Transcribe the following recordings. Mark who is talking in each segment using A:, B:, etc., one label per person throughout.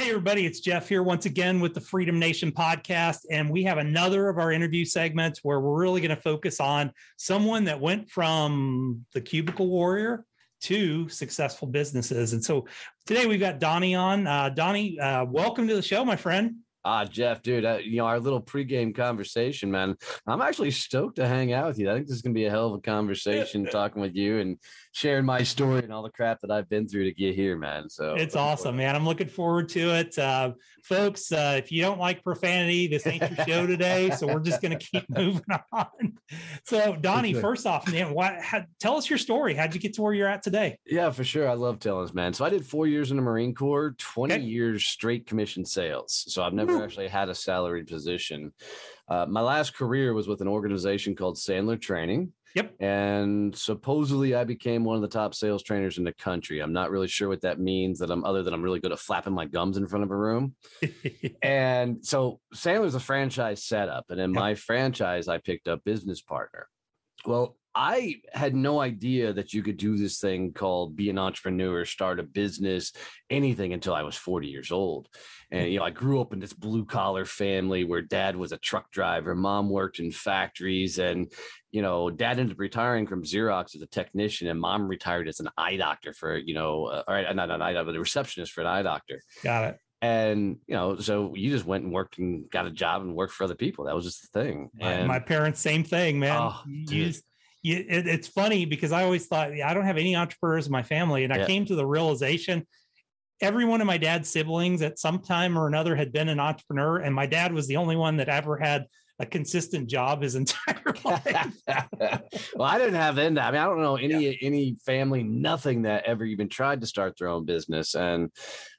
A: Hey, everybody, it's Jeff here once again with the Freedom Nation podcast. And we have another of our interview segments where we're really going to focus on someone that went from the cubicle warrior to successful businesses. And so today we've got Donnie on. Uh, Donnie, uh, welcome to the show, my friend.
B: Ah, Jeff, dude, uh, you know, our little pregame conversation, man. I'm actually stoked to hang out with you. I think this is going to be a hell of a conversation talking with you and sharing my story and all the crap that I've been through to get here, man. So
A: it's awesome, man. I'm looking forward to it. Uh, folks, uh, if you don't like profanity, this ain't your show today. So we're just going to keep moving on. So, Donnie, first off, man, why, how, tell us your story. How'd you get to where you're at today?
B: Yeah, for sure. I love telling this, man. So I did four years in the Marine Corps, 20 okay. years straight commission sales. So I've never Woo. actually had a salaried position. Uh, my last career was with an organization called Sandler Training.
A: Yep.
B: And supposedly I became one of the top sales trainers in the country. I'm not really sure what that means that I'm other than I'm really good at flapping my gums in front of a room. and so Sandler's a franchise setup. And in yep. my franchise, I picked up business partner. Well, I had no idea that you could do this thing called be an entrepreneur, start a business, anything until I was 40 years old. And, you know, I grew up in this blue collar family where dad was a truck driver, mom worked in factories, and, you know, dad ended up retiring from Xerox as a technician, and mom retired as an eye doctor for, you know, uh, all right, not an eye doctor, but a receptionist for an eye doctor.
A: Got it.
B: And you know, so you just went and worked and got a job and worked for other people. That was just the thing. And
A: my, parents, same thing, man. Oh, you, you, it, it's funny because I always thought I don't have any entrepreneurs in my family, and I came to the realization every one of my dad's siblings at some time or another had been an entrepreneur, and my dad was the only one that ever had a consistent job his entire life.
B: well, I didn't have that. I mean, I don't know any yeah. any family, nothing that ever even tried to start their own business, and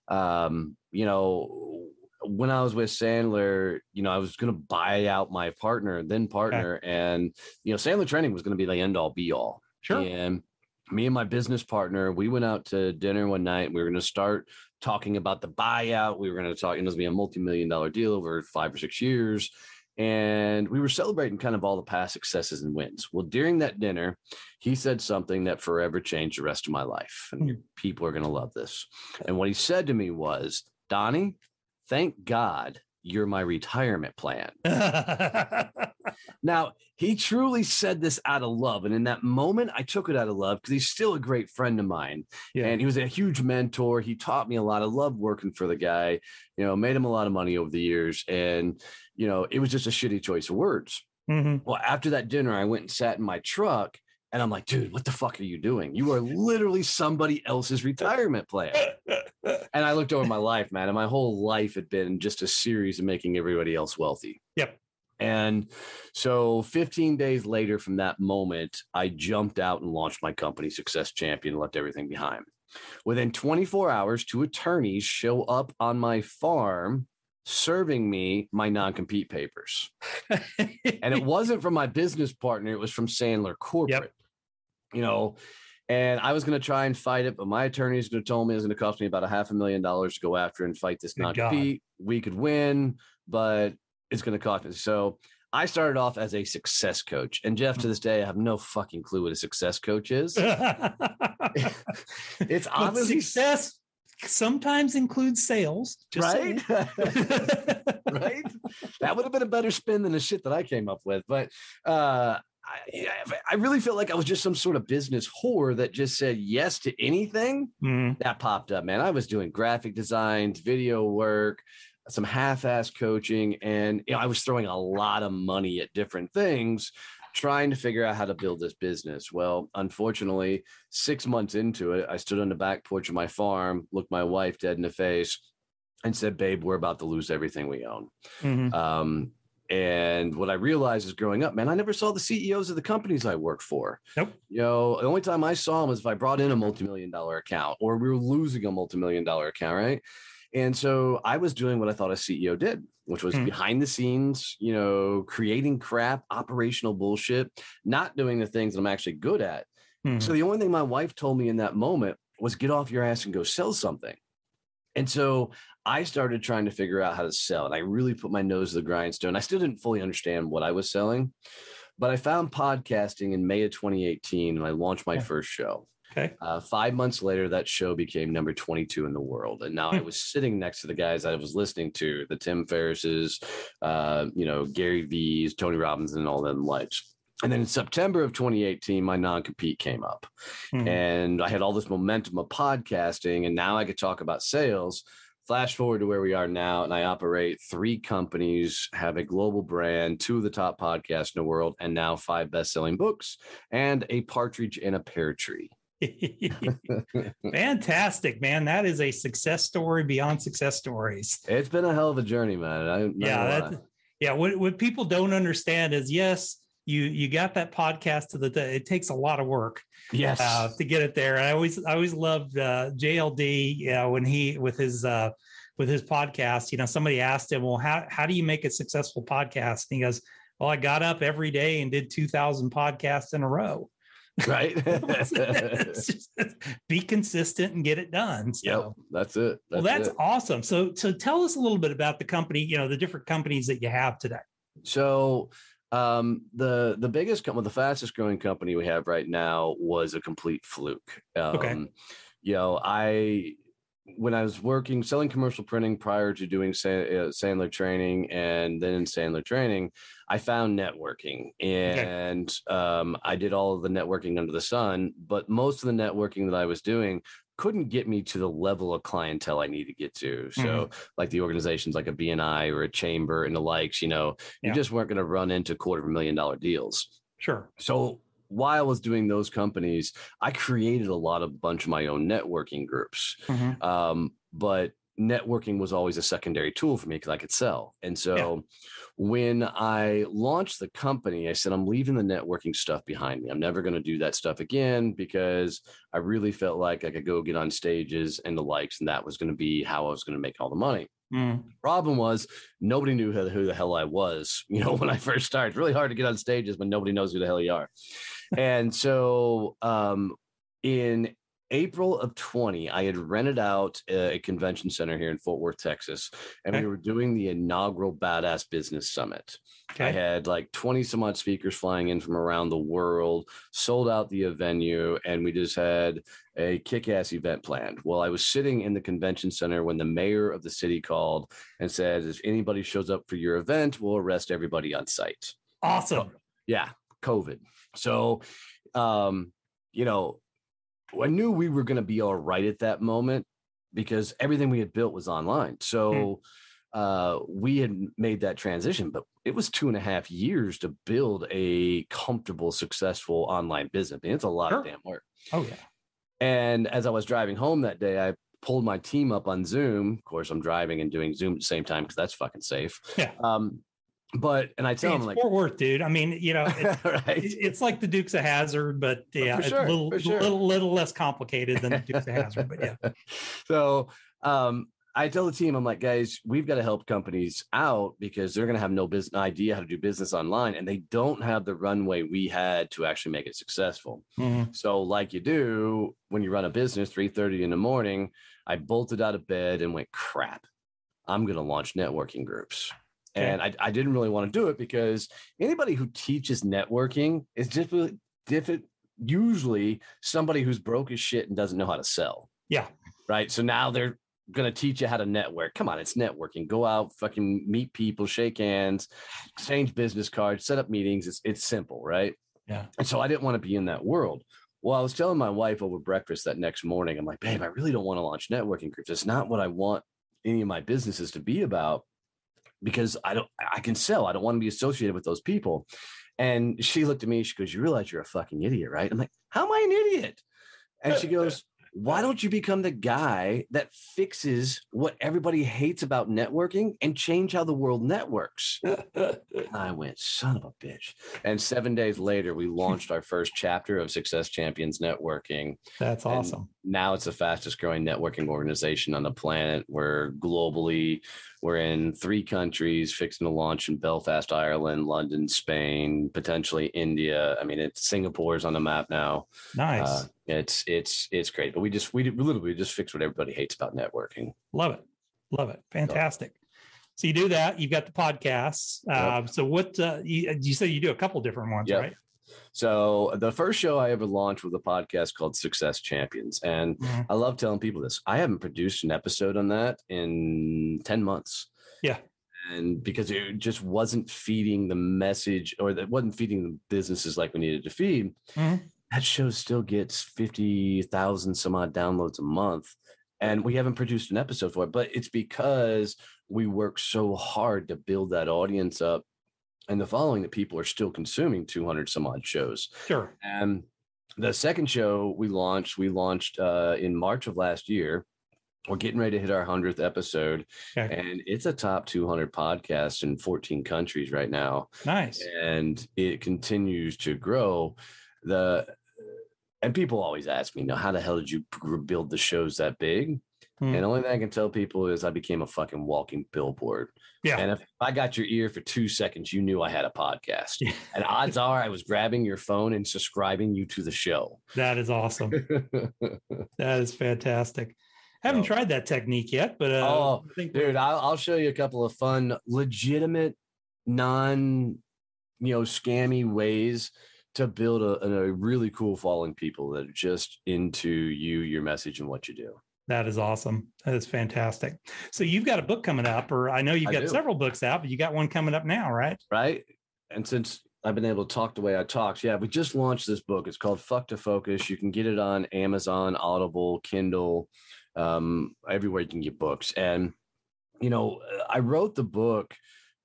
B: um, you know when I was with Sandler, you know, I was going to buy out my partner, then partner, okay. and you know, Sandler Training was going to be the end all be all.
A: Sure.
B: And me and my business partner, we went out to dinner one night. We were going to start talking about the buyout. We were going to talk, it was going to be a multi-million dollar deal over five or six years. And we were celebrating kind of all the past successes and wins. Well, during that dinner, he said something that forever changed the rest of my life. And mm-hmm. people are going to love this. And what he said to me was, Donnie, thank God you're my retirement plan. now, he truly said this out of love. And in that moment, I took it out of love because he's still a great friend of mine. Yeah. And he was a huge mentor. He taught me a lot. I love working for the guy, you know, made him a lot of money over the years. And, you know, it was just a shitty choice of words. Mm-hmm. Well, after that dinner, I went and sat in my truck and I'm like, dude, what the fuck are you doing? You are literally somebody else's retirement plan. and I looked over my life, man, and my whole life had been just a series of making everybody else wealthy.
A: Yep.
B: And so 15 days later from that moment, I jumped out and launched my company, Success Champion, left everything behind. Within 24 hours, two attorneys show up on my farm serving me my non-compete papers. and it wasn't from my business partner, it was from Sandler Corporate. Yep you know, and I was going to try and fight it, but my attorneys going to told me it was going to cost me about a half a million dollars to go after and fight this non compete. We could win, but it's going to cost me. So I started off as a success coach, and Jeff, to this day, I have no fucking clue what a success coach is.
A: it's obviously success sometimes includes sales,
B: right? right. That would have been a better spin than the shit that I came up with, but uh, I, I really felt like I was just some sort of business whore that just said yes to anything mm. that popped up, man. I was doing graphic designs, video work, some half-ass coaching, and you know, I was throwing a lot of money at different things, trying to figure out how to build this business. Well, unfortunately, six months into it, I stood on the back porch of my farm, looked my wife dead in the face, and said, "Babe, we're about to lose everything we own." Mm-hmm. Um, And what I realized is growing up, man, I never saw the CEOs of the companies I worked for.
A: Nope.
B: You know, the only time I saw them is if I brought in a multi-million dollar account or we were losing a multi-million dollar account, right? And so I was doing what I thought a CEO did, which was
A: Hmm.
B: behind the scenes, you know, creating crap, operational bullshit, not doing the things that I'm actually good at.
A: Mhm.
B: So the only thing my wife told me in that moment was get off your ass and go sell something. And so I started trying to figure out how to sell. And I really put my nose to the grindstone. I still didn't fully understand what I was selling, but I found podcasting in May of 2018 and I launched my
A: Okay.
B: first show.
A: okay.
B: Uh, five months later, that show became number 22 in the world. And now I
A: Hmm.
B: was sitting next to the guys I was listening to, the Tim Ferrisses, uh, you know, Gary V's, Tony Robbins, and all them lights. And then in September of 2018, my non compete came up
A: Mhm.
B: and I had all this momentum of podcasting, and now I could talk about sales. Flash forward to where we are now, and I operate three companies, have a global brand, two of the top podcasts in the world, and now five best-selling books, and a partridge in a pear tree.
A: Fantastic, man. That is a success story beyond success stories.
B: It's been a hell of a journey, man. I,
A: yeah,
B: gonna
A: that's,
B: lie.
A: yeah. What what people don't understand is yes, you you got that podcast to the it takes a lot of work
B: yes,
A: uh, to get it there. And I always I always loved uh, JLD. You know, when he with his uh, with his podcast. You know, somebody asked him, "Well, how how do you make a successful podcast?" And he goes, "Well, I got up every day and did two thousand podcasts in a row."
B: right.
A: Just- be consistent and get it done. So.
B: yep, that's it.
A: Well, that's
B: it.
A: awesome. So, so tell us a little bit about the company. You know, the different companies that you have today.
B: So um the the biggest company the fastest growing company we have right now was a complete fluke. Um
A: Okay.
B: you know i when i was working selling commercial printing prior to doing uh, sandler training and then in sandler training i found networking. And um i did all of the networking under the sun but most of the networking that i was doing couldn't get me to the level of clientele i need to get to so like the organizations like a bni or a chamber and the likes you know you
A: Yeah.
B: just weren't going to run into quarter of a million dollar deals
A: Sure.
B: so while I was doing those companies, I created a lot of bunch of my own networking groups.
A: Mhm.
B: Um, but networking was always a secondary tool for me because I could sell. And so when I launched the company, I said, I'm leaving the networking stuff behind me. I'm never going to do that stuff again because I really felt like I could go get on stages and the likes, and that was going to be how I was going to make all the money
A: Mm.
B: problem was nobody knew who, who the hell I was. You know, when I first started, it's really hard to get on stages when nobody knows who the hell you are. and so, um, in April of 20, I had rented out a, convention center here in Fort Worth, Texas, and
A: Okay.
B: we were doing the inaugural Badass Business Summit. I had like 20 some odd speakers flying in from around the world, sold out the venue, and we just had a kick ass event planned. Well, I was sitting in the convention center when the mayor of the city called and said, If anybody shows up for your event, we'll arrest everybody on site.
A: Awesome.
B: Yeah, COVID. So, um, you know, I knew we were going to be all right at that moment because everything we had built was online. So, uh, we had made that transition, but it was two and a half years to build a comfortable, successful online business. I mean, it's a lot of damn work.
A: Oh yeah.
B: And as I was driving home that day, I pulled my team up on Zoom. Of course, I'm driving and doing Zoom at the same time because that's fucking safe.
A: Yeah.
B: Um, but and I
A: Hey,
B: tell
A: it's
B: them like,
A: Fort Worth, dude. I mean, you know, it,
B: right?
A: it's like the Dukes of Hazzard, but yeah,
B: for
A: it's
B: sure,
A: a little,
B: sure.
A: little, little less complicated than the Dukes of Hazzard. But yeah.
B: so um, I tell the team, I'm like, guys, we've got to help companies out because they're going to have no business idea how to do business online, and they don't have the runway we had to actually make it successful.
A: Mhm.
B: So, like you do when you run a business, 3:30 in the morning, I bolted out of bed and went, crap, I'm going to launch networking groups.
A: Okay.
B: And I, I didn't really want to do it because anybody who teaches networking is just different. Usually, somebody who's broke as shit and doesn't know how to sell.
A: Yeah.
B: Right. So now they're going to teach you how to network. Come on, it's networking. Go out, fucking meet people, shake hands, exchange business cards, set up meetings. It's it's simple, right?
A: Yeah.
B: And so I didn't want to be in that world. Well, I was telling my wife over breakfast that next morning, I'm like, babe, I really don't want to launch networking groups. It's not what I want any of my businesses to be about because I don't I can sell. I don't want to be associated with those people. And she looked at me, she goes, You realize you're a fucking idiot, right? I'm like, How am I an idiot? And she goes, why don't you become the guy that fixes what everybody hates about networking and change how the world networks? I went, son of a bitch. And seven days later, we launched our first chapter of Success Champions Networking.
A: That's awesome.
B: Now it's the fastest growing networking organization on the planet. We're globally, we're in three countries, fixing to launch in Belfast, Ireland, London, Spain, potentially India. I mean, it's Singapore's on the map now.
A: Nice. Uh,
B: it's it's it's great. But we just we literally just fix what everybody hates about networking.
A: Love it, love it, fantastic. So you do that. You've got the podcasts. Yep. Uh, so what uh, you, you say you do a couple different ones, yep. right?
B: So the first show I ever launched was a podcast called Success Champions, and mm-hmm. I love telling people this. I haven't produced an episode on that in ten months.
A: Yeah,
B: and because it just wasn't feeding the message, or that wasn't feeding the businesses like we needed to feed. Mm-hmm that show still gets 50,000 some odd downloads a month. And we haven't produced an episode for it, but it's because we work so hard to build that audience up and the following that people are still consuming 200 some odd shows.
A: Sure.
B: And the second show we launched, we launched uh, in March of last year. We're getting ready to hit our 100th episode, okay. and it's a top 200 podcast in 14 countries right now.
A: Nice.
B: And it continues to grow. The and people always ask me, you know, how the hell did you build the shows that big? Hmm. And the only thing I can tell people is I became a fucking walking billboard.
A: Yeah.
B: And if I got your ear for two seconds, you knew I had a podcast. Yeah. and odds are I was grabbing your phone and subscribing you to the show.
A: That is awesome. that is fantastic. I Haven't oh. tried that technique yet, but uh,
B: oh, dude, I'll, I'll show you a couple of fun, legitimate, non, you know, scammy ways to build a, a really cool following people that are just into you, your message, and what you do.
A: That is awesome. That is fantastic. So you've got a book coming up, or I know you've got several books out, but you got one coming up now, right?
B: Right. And since I've been able to talk the way I talk, yeah, we just launched this book. It's called Fuck to Focus. You can get it on Amazon, Audible, Kindle, um, everywhere you can get books. And you know, I wrote the book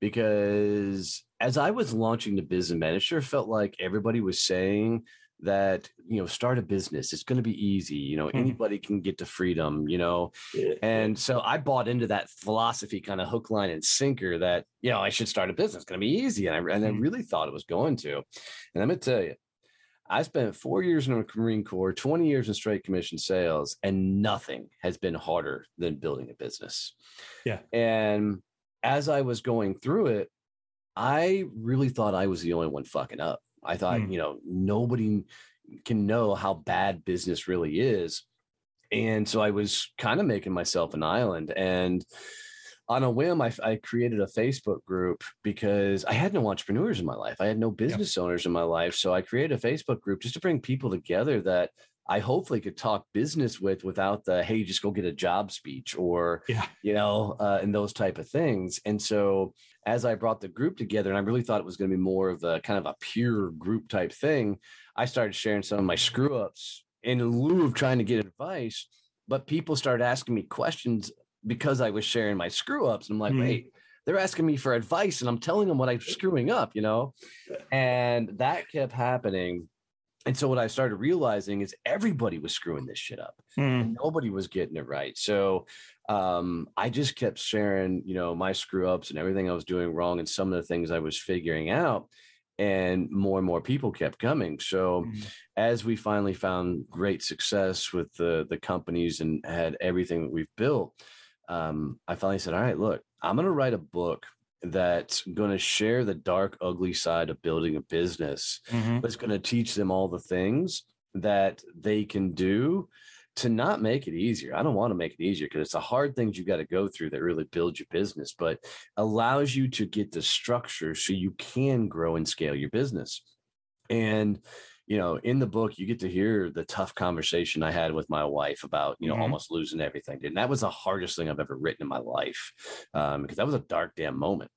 B: because as I was launching the business, man, it sure felt like everybody was saying that you know start a business it's going to be easy you know mm-hmm. anybody can get to freedom you know and so i bought into that philosophy kind of hook line and sinker that you know i should start a business it's going to be easy and I, and I mm-hmm. really thought it was going to and i'm going to tell you i spent four years in the marine corps 20 years in straight commission sales and nothing has been harder than building a business
A: yeah
B: and as I was going through it, I really thought I was the only one fucking up. I thought, mm. you know, nobody can know how bad business really is. And so I was kind of making myself an island. And on a whim, I, I, created a Facebook group because I had no entrepreneurs in my life. I had no business owners in my life. So I created a Facebook group just to bring people together that I hopefully could talk business with without the hey, just go get a job speech or
A: yeah,
B: you know, uh, and those type of things. And so as I brought the group together, and I really thought it was going to be more of a kind of a pure group type thing, I started sharing some of my screw ups in lieu of trying to get advice. But people started asking me questions because I was sharing my screw ups. And I'm like, mm-hmm. wait, they're asking me for advice and I'm telling them what I'm screwing up, you know? And that kept happening and so what I started realizing is everybody was screwing this shit up. Mm. Nobody was getting it right. So um, I just kept sharing, you know, my screw ups and everything I was doing wrong and some of the things I was figuring out. And more and more people kept coming. So mm. as we finally found great success with the the companies and had everything that we've built, um, I finally said, all right, look, I'm going to write a book that's going to share the dark, ugly side of building a business, mm-hmm. but it's going to teach them all the things that they can do to not make it easier. I don't want to make it easier because it's the hard things you got to go through that really build your business, but allows you to get the structure so you can grow and scale your business. And you know, in the book, you get to hear the tough conversation I had with my wife about, you know, mm-hmm. almost losing everything. And that was the hardest thing I've ever written in my life um, because that was a dark damn moment.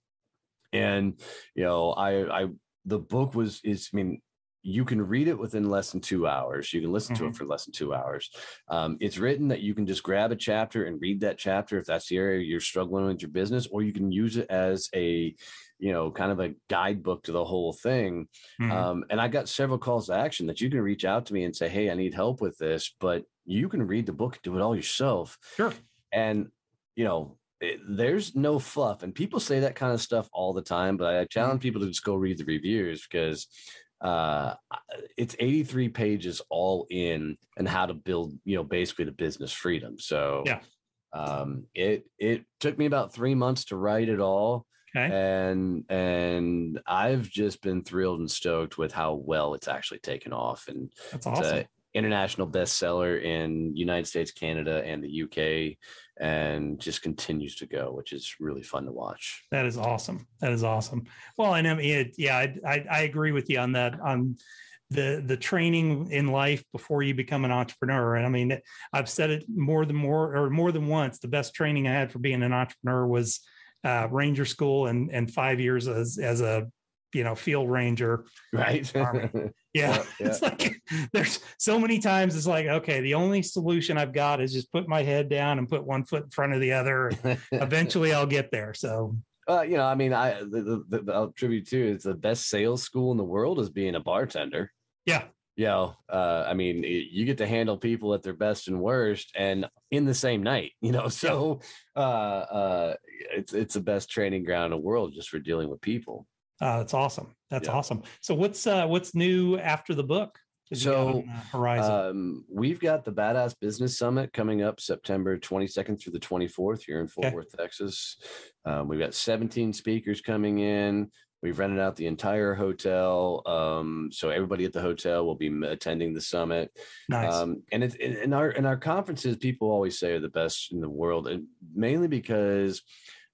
B: And, you know, I, I, the book was, is, I mean, you can read it within less than two hours. You can listen mm-hmm. to it mm-hmm. for less than two hours. Um, it's written that you can just grab a chapter and read that chapter if that's the area you're struggling with your business, or you can use it as a you know, kind of a guidebook to the whole thing.
A: Mhm.
B: Um, and I got several calls to action that you can reach out to me and say, Hey, I need help with this, but you can read the book do it all yourself.
A: sure.
B: And, you know, it- there's no fluff. And people say that kind of stuff all the time, but I challenge people to just go read the reviews because uh it's 83 pages all in and how to build you know basically the business freedom so
A: Yeah.
B: um it it took me about three months to write it all
A: Okay.
B: and and i've just been thrilled and stoked with how well it's actually taken off and
A: That's
B: it's
A: awesome.
B: international bestseller in united states canada and the uk and just continues to go which is really fun to watch
A: That is awesome. That is awesome. Well, and I mean, it, yeah, I, I, I agree with you on that. On the the training in life before you become an entrepreneur. And I mean, I've said it more than more or more than once. The best training I had for being an entrepreneur was uh, Ranger School and and five years as as a you know field ranger.
B: right.
A: Yeah,
B: Yeah,
A: it's like there's so many times it's like okay, the only solution I've got is just put my head down and put one foot in front of the other. Eventually, I'll get there. So
B: Uh, you know, I mean, I the, the, the I'll tribute to it's the best sales school in the world is being a bartender.
A: yeah,
B: You know, uh, I mean, you get to handle people at their best and worst, and in the same night. You know, so uh, uh, it's it's the best training ground in the world just for dealing with people.
A: Uh, that's awesome. That's
B: Yeah.
A: awesome. So what's uh what's new after the book?
B: So,
A: horizon.
B: Um, we've got the Badass Business Summit coming up September 22nd through the 24th here in Fort
A: Okay.
B: Worth, Texas. Um, we've got 17 speakers coming in. We've rented out the entire hotel. Um, so everybody at the hotel will be attending the summit.
A: nice.
B: Um, and it's in our in our conferences, people always say are the best in the world, and mainly because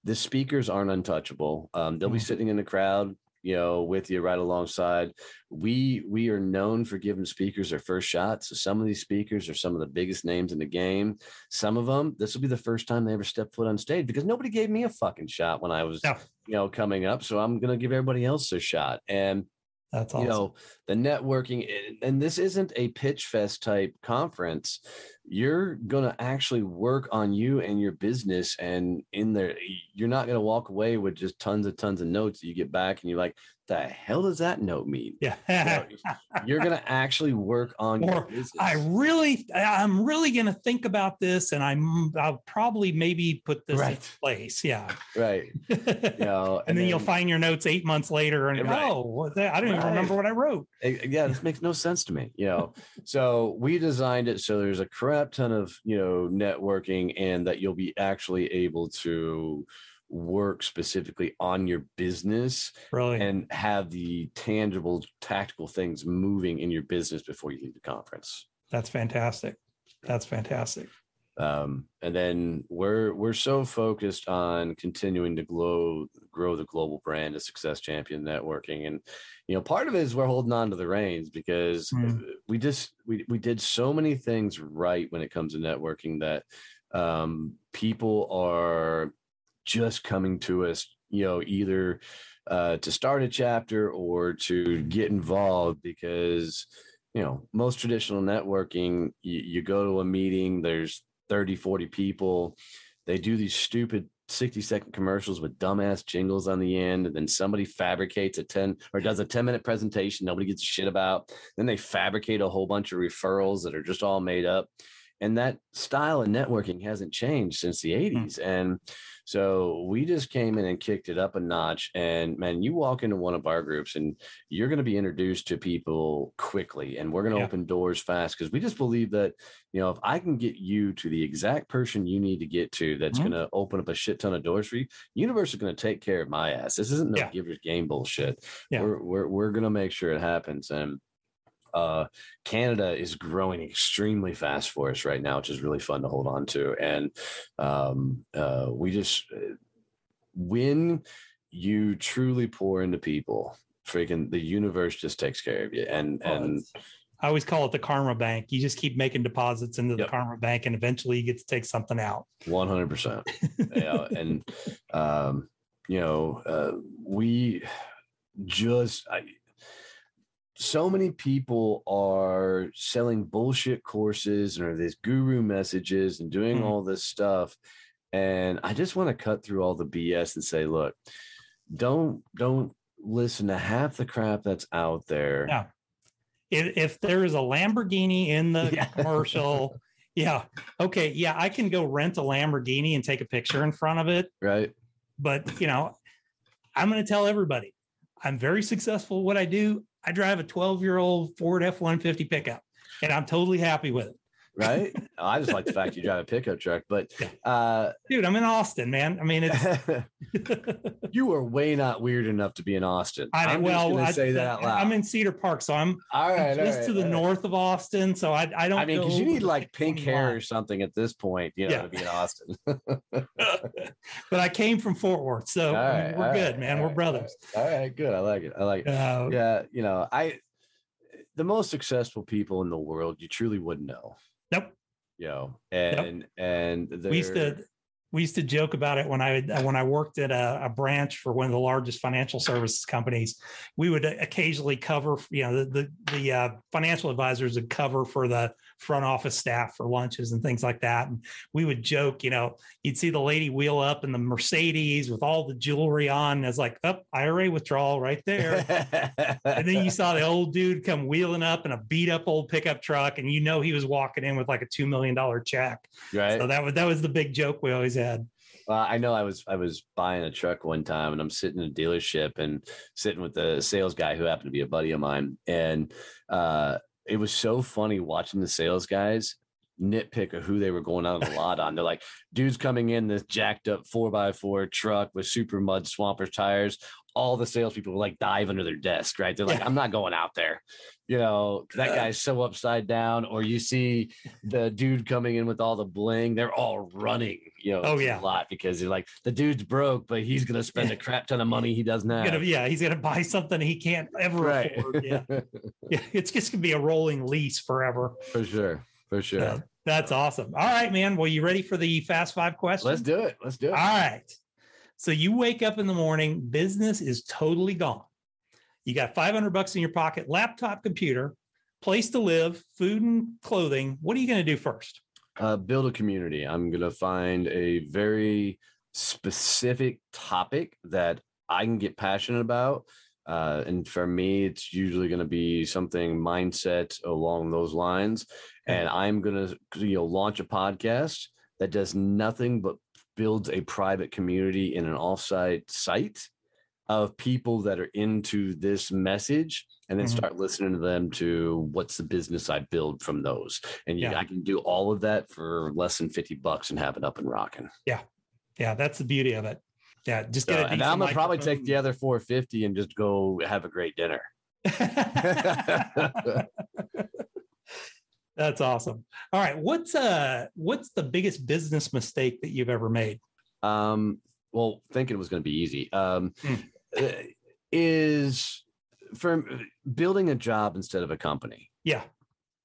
B: the speakers aren't untouchable. Um, they'll be
A: Mhm.
B: sitting in the crowd, you know, with you right alongside. We we are known for giving speakers their first shot. So some of these speakers are some of the biggest names in the game. Some of them, this will be the first time they ever step foot on stage because nobody gave me a fucking shot when I was,
A: No.
B: you know, coming up. So I'm gonna give everybody else a shot. And
A: that's awesome.
B: you know the networking and- and this isn't a pitch fest type conference you're going to actually work on you and your business and in there you're not going to walk away with just tons and tons of notes that you get back and you're like the hell does that note mean
A: yeah.
B: you're going to actually work on your
A: Or,
B: business
A: I really I'm really gonna think about this and I'm I'll probably maybe put this in place. Yeah.
B: right you know
A: and, then, you'll find your notes eight months later and
B: Right.
A: oh I don't even
B: Right.
A: remember what I wrote.
B: Eh, yeah this makes no sense to me you know so we designed it so there's a crap ton of you know networking and that you'll be actually able to work specifically on your business
A: Really.
B: and have the tangible tactical things moving in your business before you leave the conference
A: That's fantastic. That's fantastic.
B: Um, and then we're we're so focused on continuing to grow grow the global brand of success champion networking and you know part of it is we're holding on to the reins because
A: Mm.
B: we just we, we did so many things right when it comes to networking that um, people are just coming to us you know either uh, to start a chapter or to get involved because you know most traditional networking you, you go to a meeting there's 30 40 people. They do these stupid 60 second commercials with dumbass jingles on the end and then somebody fabricates a 10 or does a 10 minute presentation nobody gets shit about. Then they fabricate a whole bunch of referrals that are just all made up. And that style of networking hasn't changed since the hmm. 80s and so we just came in and kicked it up a notch and man you walk into one of our groups and you're going to be introduced to people quickly and we're going to
A: Yeah.
B: open doors fast because we just believe that you know if i can get you to the exact person you need to get to that's
A: Mhm.
B: going to open up a shit ton of doors for you universe is going to take care of my ass this isn't no
A: Yeah.
B: givers game bullshit
A: Yeah.
B: we're, we're, we're going to make sure it happens and uh, Canada is growing extremely fast for us right now, which is really fun to hold on to. And um, uh, we just, uh, when you truly pour into people, freaking the universe just takes care of you. And
A: Oh,
B: and
A: I always call it the karma bank. You just keep making deposits into the
B: Yep.
A: karma bank and eventually you get to take something out.
B: one hundred percent. Yeah, and um, you know, uh, we just I, so many people are selling bullshit courses and are these guru messages and doing
A: Mhm.
B: all this stuff. And I just want to cut through all the BS and say, look, don't don't listen to half the crap that's out there.
A: Yeah. If, if there is a Lamborghini in the
B: Yeah.
A: commercial, yeah, okay, yeah, I can go rent a Lamborghini and take a picture in front of it.
B: Right.
A: But you know, I'm going to tell everybody, I'm very successful. at What I do, I drive a 12 year old Ford F 150 pickup, and I'm totally happy with it.
B: Right. I just like the fact you drive a pickup truck, but uh
A: Dude, I'm in Austin, man. I mean, it's
B: you are way not weird enough to be in Austin.
A: I
B: I'm
A: well,
B: just
A: I,
B: say that out loud.
A: I'm in Cedar Park, so I'm
B: all right, all
A: just
B: right,
A: to the
B: all right.
A: north of Austin. So I, I don't.
B: I mean, because you need like pink hair or something at this point, you know,
A: Yeah.
B: to be in Austin.
A: but I came from Fort Worth, so
B: All
A: I mean,
B: right,
A: we're good, man. We're brothers.
B: All right, good. I like it. I like it.
A: Uh,
B: Yeah, you know, I the most successful people in the world, you truly wouldn't know.
A: Nope.
B: You know, and and
A: We used to we used to joke about it when I when I worked at a, a branch for one of the largest financial services companies. We would occasionally cover, you know, the the, the uh, financial advisors would cover for the front office staff for lunches and things like that. And we would joke, you know, you'd see the lady wheel up in the Mercedes with all the jewelry on. And It's like, up oh, IRA withdrawal right there. and then you saw the old dude come wheeling up in a beat up old pickup truck, and you know he was walking in with like a two million dollar check.
B: right.
A: So that was that was the big joke we always had.
B: Well, I know I was I was buying a truck one time and I'm sitting in a dealership and sitting with the sales guy who happened to be a buddy of mine. And uh it was so funny watching the sales guys nitpick of who they were going out of the lot on. They're like, dude's coming in this jacked up four by four truck with super mud swamper tires. All the salespeople will like dive under their desk, right? They're like,
A: Yeah.
B: I'm not going out there. You know, that guy's so upside down. Or you see the dude coming in with all the bling, they're all running, you know,
A: Oh,
B: to
A: yeah.
B: lot because they're like, the dude's broke, but he's gonna spend a crap ton of money he doesn't
A: He's
B: have.
A: gonna, yeah, he's gonna buy something he can't ever
B: right.
A: afford. Yeah. yeah, it's just gonna be a rolling lease forever.
B: for sure. For sure.
A: Uh, that's awesome. All right, man. Well, you ready for the fast five questions?
B: Let's do it. Let's do it.
A: All right. So you wake up in the morning, business is totally gone. You got 500 bucks in your pocket, laptop, computer, place to live, food and clothing. What are you going to do first?
B: uh, build a community. I'm going to find a very specific topic that I can get passionate about. Uh, and for me, it's usually going to be something mindset along those lines. And I'm going to, you know, launch a podcast that does nothing but builds a private community in an offsite site of people that are into this message and then
A: Mhm.
B: start listening to them to what's the business I build from those. And you,
A: Yeah.
B: I can do all of that for less than 50 bucks and have it up and rocking.
A: Yeah, Yeah. that's the beauty of it. Yeah, just
B: So,
A: get a
B: and I'm gonna probably take the other 450 and just go have a great dinner.
A: That's awesome. All right, what's uh what's the biggest business mistake that you've ever made?
B: Um, well, thinking it was going to be easy. Um,
A: Hmm.
B: uh, is for building a job instead of a company.
A: Yeah.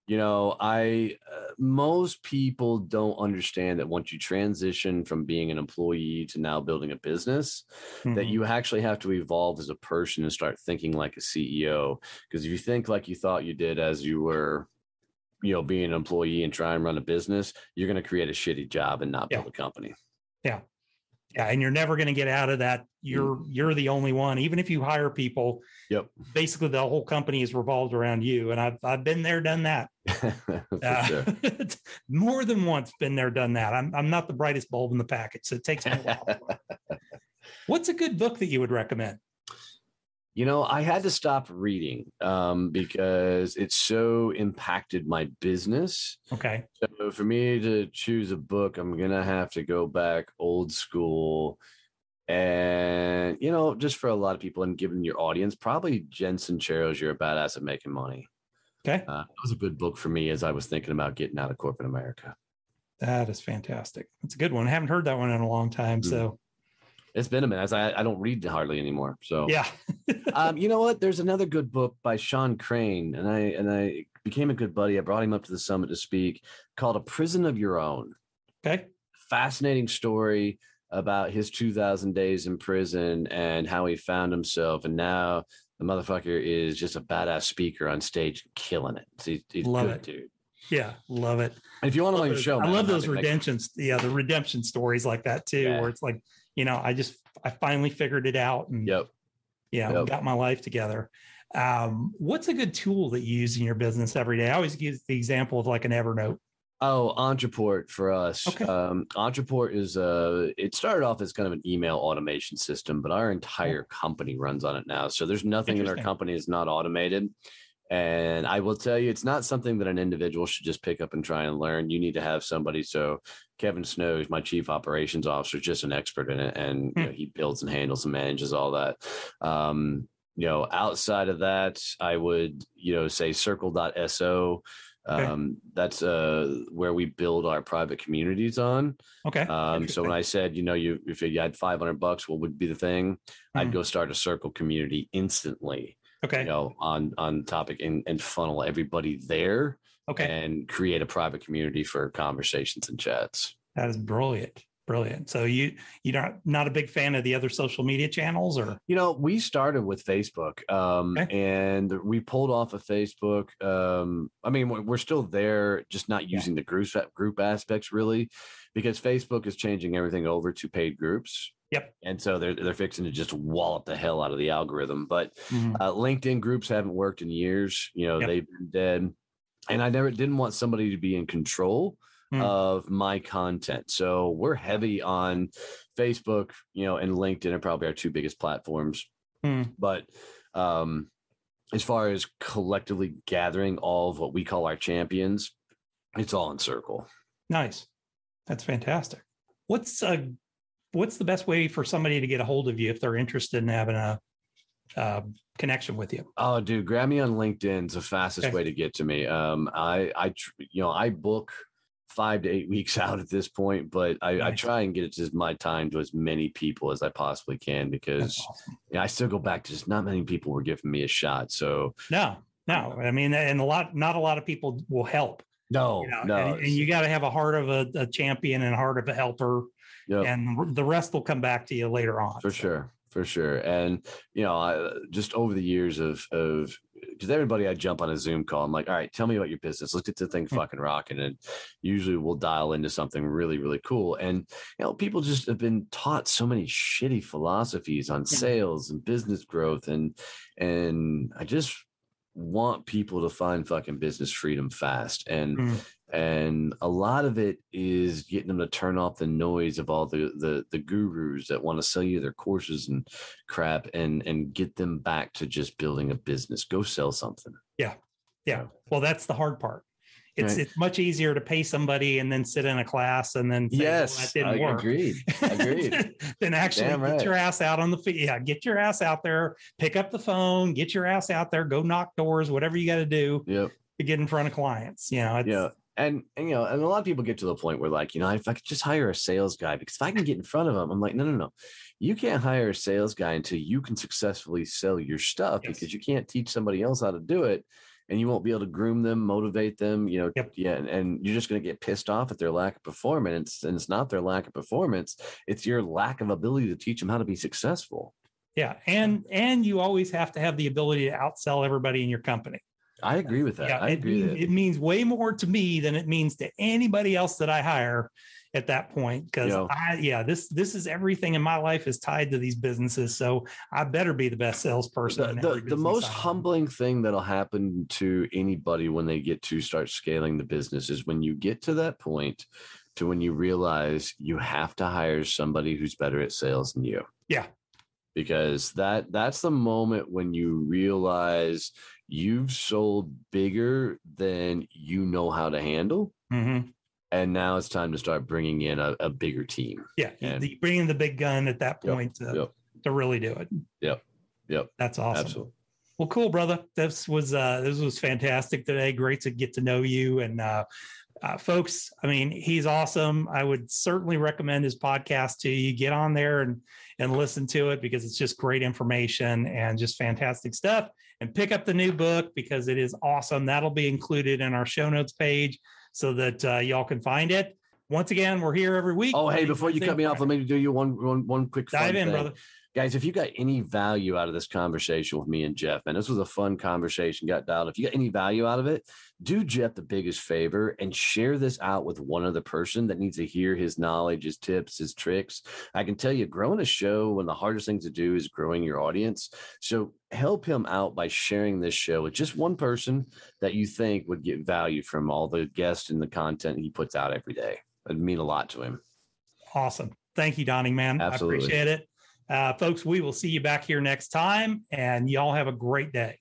B: You know, I uh, most people don't understand that once you transition from being an employee to now building a business, that
A: Mhm.
B: you actually have to evolve as a person and start thinking like a CEO. Because if you think like you thought you did as you were, you know, being an employee and try and run a business, you're going to create a shitty job and not
A: Yeah.
B: build a company.
A: yeah, yeah and you're never going to get out of that. You're you're the only one. Even if you hire people,
B: Yep.
A: basically the whole company is revolved around you. And I've I've been there, done that. Uh, more than once been there, done that. I'm I'm not the brightest bulb in the package, so it takes me a while. What's a good book that you would recommend?
B: You know, I had to stop reading um, because it so impacted my business.
A: Okay.
B: So for me to choose a book, I'm gonna have to go back old school, and you know, just for a lot of people and given your audience, probably Jen Sincero's "You're a Badass at Making Money."
A: Okay.
B: Uh, it was a good book for me as I was thinking about getting out of corporate America.
A: That is fantastic. It's a good one. I haven't heard that one in a long time. So
B: It's been a minute. as I, I don't read hardly anymore. So
A: yeah.
B: um, you know what? There's another good book by Sean Crane, and I and I became a good buddy. I brought him up to the summit to speak, called "A Prison of Your Own."
A: Okay.
B: Fascinating story about his 2,000 days in prison and how he found himself, and now the motherfucker is just a badass speaker on stage, killing it. So he's, he's
A: Love
B: good,
A: it.
B: dude.
A: Yeah. Love it.
B: And if you want to like show,
A: I love those
B: happy to make-
A: redemptions. Yeah, the redemption stories like that too,
B: Yeah.
A: where it's like, you know, I just I finally figured it out and
B: Yep.
A: yeah,
B: Yep.
A: got my life together. Um, what's a good tool that you use in your business every day? I always use the example of like an Evernote.
B: Oh, Ontraport for us.
A: Okay.
B: Um, Ontraport is uh it started off as kind of an email automation system, but our entire company runs on it now. So there's nothing in our company is not automated. And I will tell you, it's not something that an individual should just pick up and try and learn. You need to have somebody. So Kevin Snow, who's my chief operations officer, is just an expert in it, and you
A: Hmm.
B: know, he builds and handles and manages all that. Um, you know, outside of that, I would you know say Circle.so.
A: Okay.
B: Um, that's uh where we build our private communities on.
A: Okay.
B: Um, so when I said, you know, you if you had 500 bucks, what would be the thing? I'd
A: Mhm.
B: go start a circle community instantly,
A: okay.
B: you know, on on topic and, and funnel everybody there
A: okay.
B: and create a private community for conversations and chats.
A: That is brilliant. Brilliant. So you you're not not a big fan of the other social media channels or
B: You know, we started with Facebook, um,
A: Okay.
B: and we pulled off of Facebook. Um, I mean, we're still there, just not
A: Yeah.
B: using the group group aspects really, because Facebook is changing everything over to paid groups.
A: Yep.
B: And so they're they're fixing to just wallop the hell out of the algorithm. But
A: Mhm.
B: uh, LinkedIn groups haven't worked in years. You know,
A: Yep.
B: they've been dead. And I never didn't want somebody to be in control
A: Hmm.
B: of my content. So we're heavy on Facebook, you know, and LinkedIn are probably our two biggest platforms.
A: Hmm.
B: But um, as far as collectively gathering all of what we call our champions, it's all in circle.
A: nice. That's fantastic. What's uh what's the best way for somebody to get a hold of you if they're interested in having a uh, connection with you?
B: Oh, dude, grab me on LinkedIn is the fastest
A: Okay.
B: way to get to me. Um, I, I, you know, I book five to eight weeks out at this point, but I, I try and get it just my time to as many people as I possibly can because
A: awesome.
B: you know, I still go back to just not many people were giving me a shot. So
A: No, no. I mean, and a lot, not a lot of people will help.
B: no,
A: You know,
B: no,
A: and, and you got to have a heart of a, a champion and heart of a helper,
B: Yep.
A: and the rest will come back to you later on.
B: for
A: So,
B: sure for sure and you know I, just over the years of of because everybody i jump on a zoom call i'm like all right tell me about your business let's get the thing
A: Hmm.
B: fucking rocking and usually we'll dial into something really really cool and you know people just have been taught so many shitty philosophies on
A: Yeah.
B: sales and business growth and and i just want people to find fucking business freedom fast and
A: Mm.
B: And a lot of it is getting them to turn off the noise of all the the, the gurus that want to sell you their courses and crap and and get them back to just building a business go sell something
A: Yeah. Yeah well, that's the hard part. It's
B: Right.
A: it's much easier to pay somebody and then sit in a class and then say, well,
B: yes
A: that didn't
B: I
A: work.
B: agreed agreed
A: then actually
B: Damn
A: get
B: right.
A: your ass out on the feet. Yeah, get your ass out there, pick up the phone, get your ass out there, go knock doors, whatever you got to do
B: yep
A: to get in front of clients. You know, it's,
B: yeah and, and you know and a lot of people get to the point where like you know if i could just hire a sales guy because if i can get in front of them i'm like no no no you can't hire a sales guy until you can successfully sell your stuff
A: Yes.
B: because you can't teach somebody else how to do it and you won't be able to groom them motivate them you know
A: Yep.
B: yeah and, and you're just going to get pissed off at their lack of performance and it's not their lack of performance it's your lack of ability to teach them how to be successful
A: yeah, and and you always have to have the ability to outsell everybody in your company.
B: I agree with that
A: yeah,
B: i
A: it,
B: agree
A: mean- it means way more to me than it means to anybody else that I hire at that point. Because. I, yeah, this this is everything in my life is tied to these businesses. So I better be the best salesperson.
B: the, the, the most humbling thing that'll happen to anybody when they get to start scaling the business is when you get to that point to when you realize you have to hire somebody who's better at sales than you
A: Yeah.
B: because that that's the moment when you realize you've sold bigger than you know how to handle
A: Mhm.
B: and now it's time to start bringing in a, a bigger team
A: Yeah,
B: And-
A: you bring in the big gun at that
B: Yep,
A: point to,
B: yep.
A: to really do it.
B: Yep, yep.
A: That's awesome.
B: absolutely
A: Well, cool, brother. This was uh this was fantastic today. Great to get to know you and uh, uh folks. I mean, he's awesome. I would certainly recommend his podcast to you. Get on there and and listen to it because it's just great information and just fantastic stuff. And pick up the new book because it is awesome. That'll be included in our show notes page so that uh, y'all can find it. Once again, we're here every week.
B: oh hey before you cut me off let me do you one one one quick
A: dive in,
B: thing.
A: brother.
B: guys, if you got any value out of this conversation with me and Jeff, man, this was a fun conversation, got dialed. If you got any value out of it, do Jeff the biggest favor and share this out with one other person that needs to hear his knowledge, his tips, his tricks. I can tell you, growing a show, one of the hardest things to do is growing your audience. So help him out by sharing this show with just one person that you think would get value from all the guests and the content he puts out every day. It'd mean a lot to him.
A: Awesome. Thank you, Donnie, man. Absolutely. I appreciate it. Uh, folks, we will see you back here next time, and y'all have a great day.